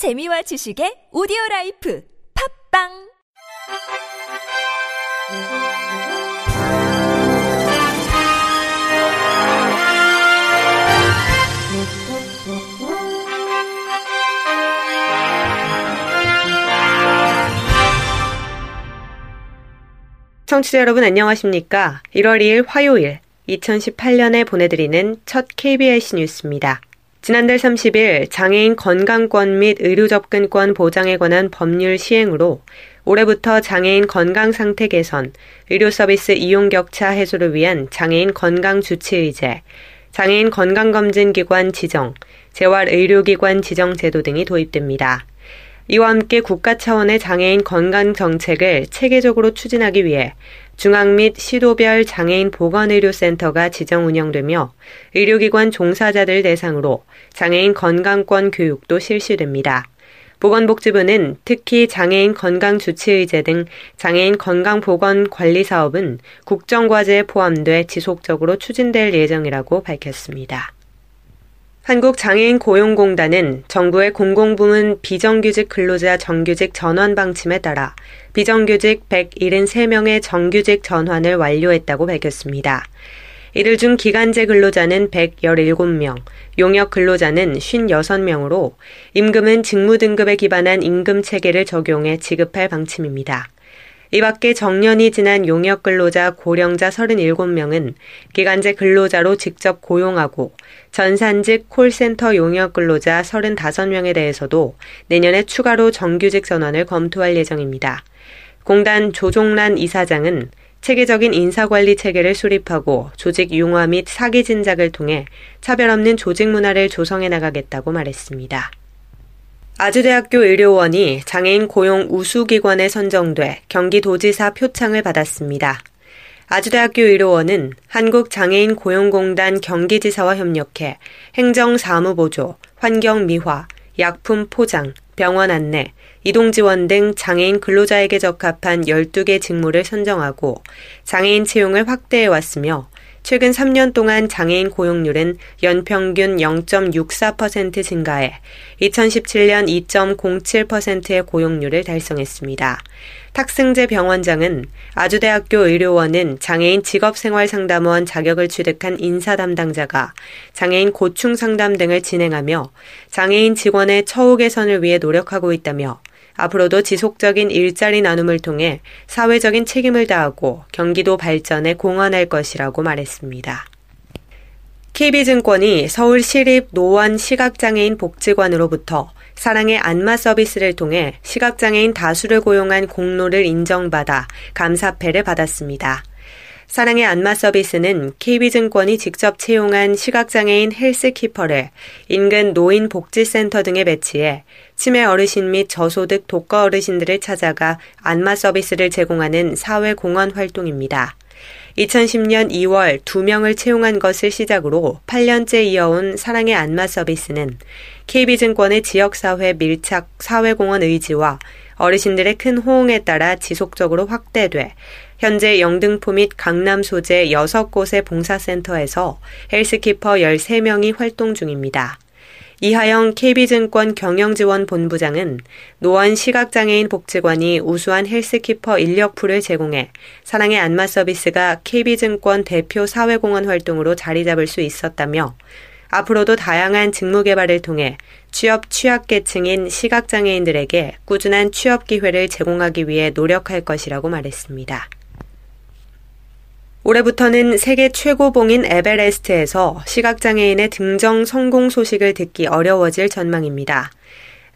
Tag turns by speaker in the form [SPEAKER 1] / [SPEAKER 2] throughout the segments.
[SPEAKER 1] 재미와 지식의 오디오 라이프 팟빵
[SPEAKER 2] 청취자 여러분 안녕하십니까? 1월 2일 화요일 2018년에 보내드리는 첫 KBS 뉴스입니다. 지난달 30일 장애인 건강권 및 의료 접근권 보장에 관한 법률 시행으로 올해부터 장애인 건강 상태 개선, 의료 서비스 이용 격차 해소를 위한 장애인 건강 주치 의제, 장애인 건강검진기관 지정, 재활의료기관 지정 제도 등이 도입됩니다. 이와 함께 국가 차원의 장애인 건강 정책을 체계적으로 추진하기 위해 중앙 및 시도별 장애인 보건의료센터가 지정 운영되며 의료기관 종사자들 대상으로 장애인 건강권 교육도 실시됩니다. 보건복지부는 특히 장애인 건강주치의제 등 장애인 건강보건관리 사업은 국정과제에 포함돼 지속적으로 추진될 예정이라고 밝혔습니다. 한국장애인 고용공단은 정부의 공공부문 비정규직 근로자 정규직 전환 방침에 따라 비정규직 173명의 정규직 전환을 완료했다고 밝혔습니다. 이들 중 기간제 근로자는 117명, 용역 근로자는 56명으로 임금은 직무 등급에 기반한 임금 체계를 적용해 지급할 방침입니다. 이 밖에 정년이 지난 용역 근로자 고령자 37명은 기간제 근로자로 직접 고용하고 전산직 콜센터 용역 근로자 35명에 대해서도 내년에 추가로 정규직 전환을 검토할 예정입니다. 공단 조종란 이사장은 체계적인 인사관리 체계를 수립하고 조직 융화 및 사기 진작을 통해 차별 없는 조직 문화를 조성해 나가겠다고 말했습니다. 아주대학교 의료원이 장애인 고용 우수기관에 선정돼 경기도지사 표창을 받았습니다. 아주대학교 의료원은 한국장애인 고용공단 경기지사와 협력해 행정사무보조, 환경미화, 약품 포장, 병원 안내, 이동지원 등 장애인 근로자에게 적합한 12개 직무를 선정하고 장애인 채용을 확대해 왔으며 최근 3년 동안 장애인 고용률은 연평균 0.64% 증가해 2017년 2.07%의 고용률을 달성했습니다. 탁승재 병원장은 아주대학교 의료원은 장애인 직업생활상담원 자격을 취득한 인사 담당자가 장애인 고충 상담 등을 진행하며 장애인 직원의 처우 개선을 위해 노력하고 있다며 앞으로도 지속적인 일자리 나눔을 통해 사회적인 책임을 다하고 경기도 발전에 공헌할 것이라고 말했습니다. KB증권이 서울시립 노원 시각장애인 복지관으로부터 사랑의 안마 서비스를 통해 시각장애인 다수를 고용한 공로를 인정받아 감사패를 받았습니다. 사랑의 안마 서비스는 KB증권이 직접 채용한 시각장애인 헬스키퍼를 인근 노인복지센터 등에 배치해 치매 어르신 및 저소득 독거 어르신들을 찾아가 안마 서비스를 제공하는 사회공헌 활동입니다. 2010년 2월 2명을 채용한 것을 시작으로 8년째 이어온 사랑의 안마 서비스는 KB증권의 지역사회 밀착 사회공헌 의지와 어르신들의 큰 호응에 따라 지속적으로 확대돼 현재 영등포 및 강남 소재 6곳의 봉사센터에서 헬스키퍼 13명이 활동 중입니다. 이하영 KB증권 경영지원본부장은 노원 시각장애인 복지관이 우수한 헬스키퍼 인력풀을 제공해 사랑의 안마 서비스가 KB증권 대표 사회공헌 활동으로 자리 잡을 수 있었다며 앞으로도 다양한 직무 개발을 통해 취업 취약계층인 시각장애인들에게 꾸준한 취업 기회를 제공하기 위해 노력할 것이라고 말했습니다. 올해부터는 세계 최고봉인 에베레스트에서 시각장애인의 등정 성공 소식을 듣기 어려워질 전망입니다.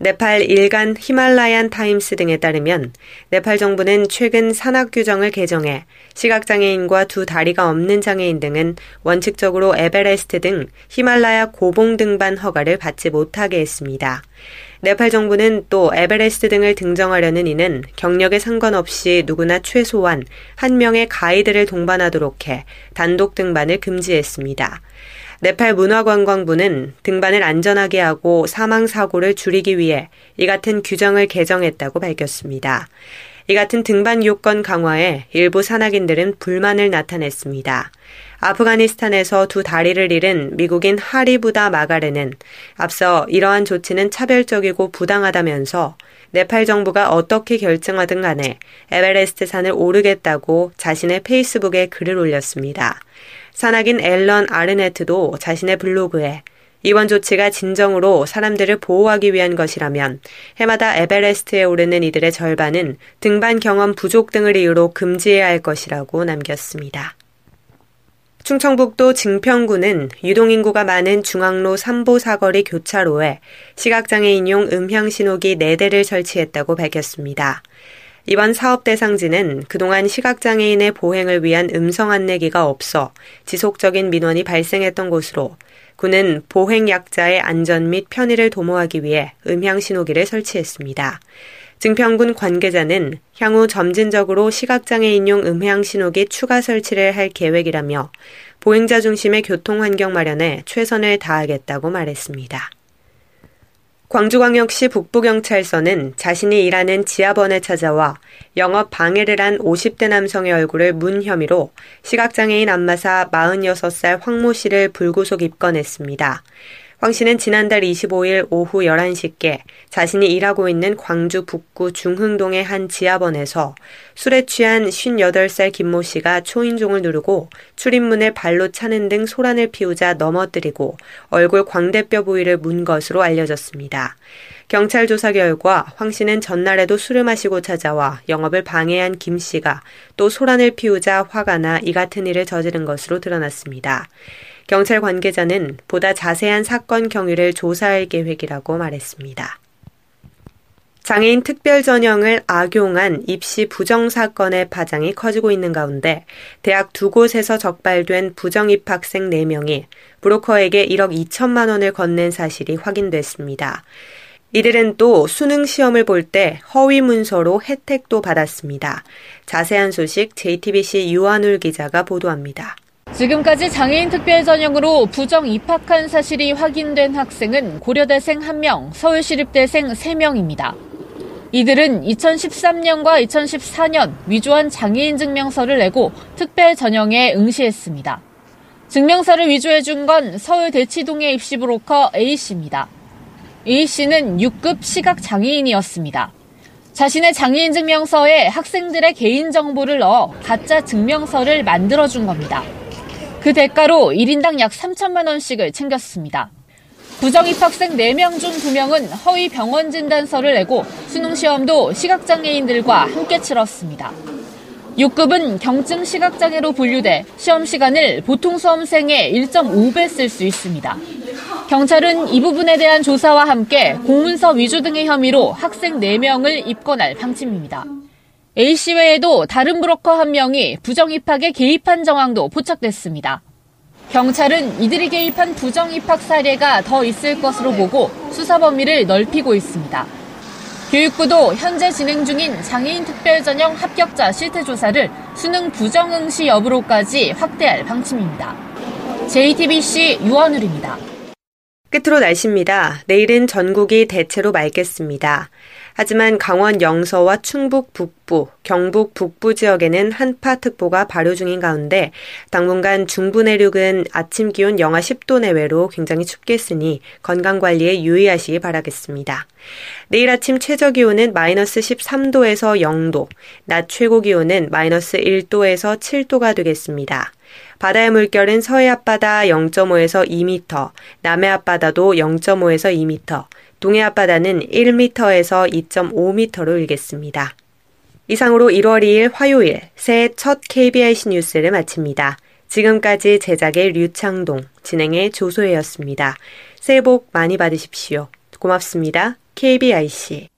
[SPEAKER 2] 네팔 일간 히말라얀 타임스 등에 따르면 네팔 정부는 최근 산악 규정을 개정해 시각장애인과 두 다리가 없는 장애인 등은 원칙적으로 에베레스트 등 히말라야 고봉 등반 허가를 받지 못하게 했습니다. 네팔 정부는 또 에베레스트 등을 등정하려는 이는 경력에 상관없이 누구나 최소한 한 명의 가이드를 동반하도록 해 단독 등반을 금지했습니다. 네팔 문화관광부는 등반을 안전하게 하고 사망 사고를 줄이기 위해 이 같은 규정을 개정했다고 밝혔습니다. 이 같은 등반 요건 강화에 일부 산악인들은 불만을 나타냈습니다. 아프가니스탄에서 두 다리를 잃은 미국인 하리부다 마가르는 앞서 이러한 조치는 차별적이고 부당하다면서 네팔 정부가 어떻게 결정하든 간에 에베레스트 산을 오르겠다고 자신의 페이스북에 글을 올렸습니다. 산악인 앨런 아르네트도 자신의 블로그에 이번 조치가 진정으로 사람들을 보호하기 위한 것이라면 해마다 에베레스트에 오르는 이들의 절반은 등반 경험 부족 등을 이유로 금지해야 할 것이라고 남겼습니다. 충청북도 증평구는 유동인구가 많은 중앙로 3보 사거리 교차로에 시각장애인용 음향신호기 4대를 설치했다고 밝혔습니다. 이번 사업 대상지는 그동안 시각장애인의 보행을 위한 음성 안내기가 없어 지속적인 민원이 발생했던 곳으로 군은 보행약자의 안전 및 편의를 도모하기 위해 음향신호기를 설치했습니다. 증평군 관계자는 향후 점진적으로 시각장애인용 음향신호기 추가 설치를 할 계획이라며 보행자 중심의 교통 환경 마련에 최선을 다하겠다고 말했습니다. 광주광역시 북부경찰서는 자신이 일하는 지하번에 찾아와 영업 방해를 한 50대 남성의 얼굴을 문 혐의로 시각장애인 안마사 46살 황모 씨를 불구속 입건했습니다. 황 씨는 지난달 25일 오후 11시께 자신이 일하고 있는 광주 북구 중흥동의 한 지하번에서 술에 취한 58살 김모 씨가 초인종을 누르고 출입문을 발로 차는 등 소란을 피우자 넘어뜨리고 얼굴 광대뼈 부위를 문 것으로 알려졌습니다. 경찰 조사 결과 황 씨는 전날에도 술을 마시고 찾아와 영업을 방해한 김 씨가 또 소란을 피우자 화가 나 이 같은 일을 저지른 것으로 드러났습니다. 경찰 관계자는 보다 자세한 사건 경위를 조사할 계획이라고 말했습니다. 장애인 특별 전형을 악용한 입시 부정 사건의 파장이 커지고 있는 가운데 대학 두 곳에서 적발된 부정 입학생 4명이 브로커에게 1억 2천만 원을 건넨 사실이 확인됐습니다. 이들은 또 수능 시험을 볼 때 허위 문서로 혜택도 받았습니다. 자세한 소식 JTBC 유한울 기자가 보도합니다.
[SPEAKER 3] 지금까지 장애인 특별 전형으로 부정 입학한 사실이 확인된 학생은 고려대생 1명, 서울시립대생 3명입니다. 이들은 2013년과 2014년 위조한 장애인 증명서를 내고 특별 전형에 응시했습니다. 증명서를 위조해 준 건 서울 대치동의 입시 브로커 A씨입니다. A씨는 6급 시각 장애인이었습니다. 자신의 장애인 증명서에 학생들의 개인 정보를 넣어 가짜 증명서를 만들어 준 겁니다. 그 대가로 1인당 약 3천만 원씩을 챙겼습니다. 부정입 학생 4명 중 2명은 허위 병원 진단서를 내고 수능 시험도 시각장애인들과 함께 치렀습니다. 6급은 경증 시각장애로 분류돼 시험 시간을 보통 수험생의 1.5배 쓸 수 있습니다. 경찰은 이 부분에 대한 조사와 함께 공문서 위조 등의 혐의로 학생 4명을 입건할 방침입니다. A씨 외에도 다른 브로커 한 명이 부정 입학에 개입한 정황도 포착됐습니다. 경찰은 이들이 개입한 부정 입학 사례가 더 있을 것으로 보고 수사 범위를 넓히고 있습니다. 교육부도 현재 진행 중인 장애인 특별 전형 합격자 실태 조사를 수능 부정 응시 여부로까지 확대할 방침입니다. JTBC 유원울입니다.
[SPEAKER 2] 끝으로 날씨입니다. 내일은 전국이 대체로 맑겠습니다. 하지만 강원 영서와 충북 북부, 경북 북부 지역에는 한파특보가 발효 중인 가운데 당분간 중부 내륙은 아침 기온 영하 10도 내외로 굉장히 춥겠으니 건강 관리에 유의하시기 바라겠습니다. 내일 아침 최저 기온은 마이너스 13도에서 0도, 낮 최고 기온은 마이너스 1도에서 7도가 되겠습니다. 바다의 물결은 서해 앞바다 0.5에서 2m, 남해 앞바다도 0.5에서 2m, 동해 앞바다는 1m에서 2.5m로 일겠습니다. 이상으로 1월 2일 화요일 새해 첫 KBIC 뉴스를 마칩니다. 지금까지 제작의 류창동, 진행의 조소혜였습니다. 새해 복 많이 받으십시오. 고맙습니다. KBIC.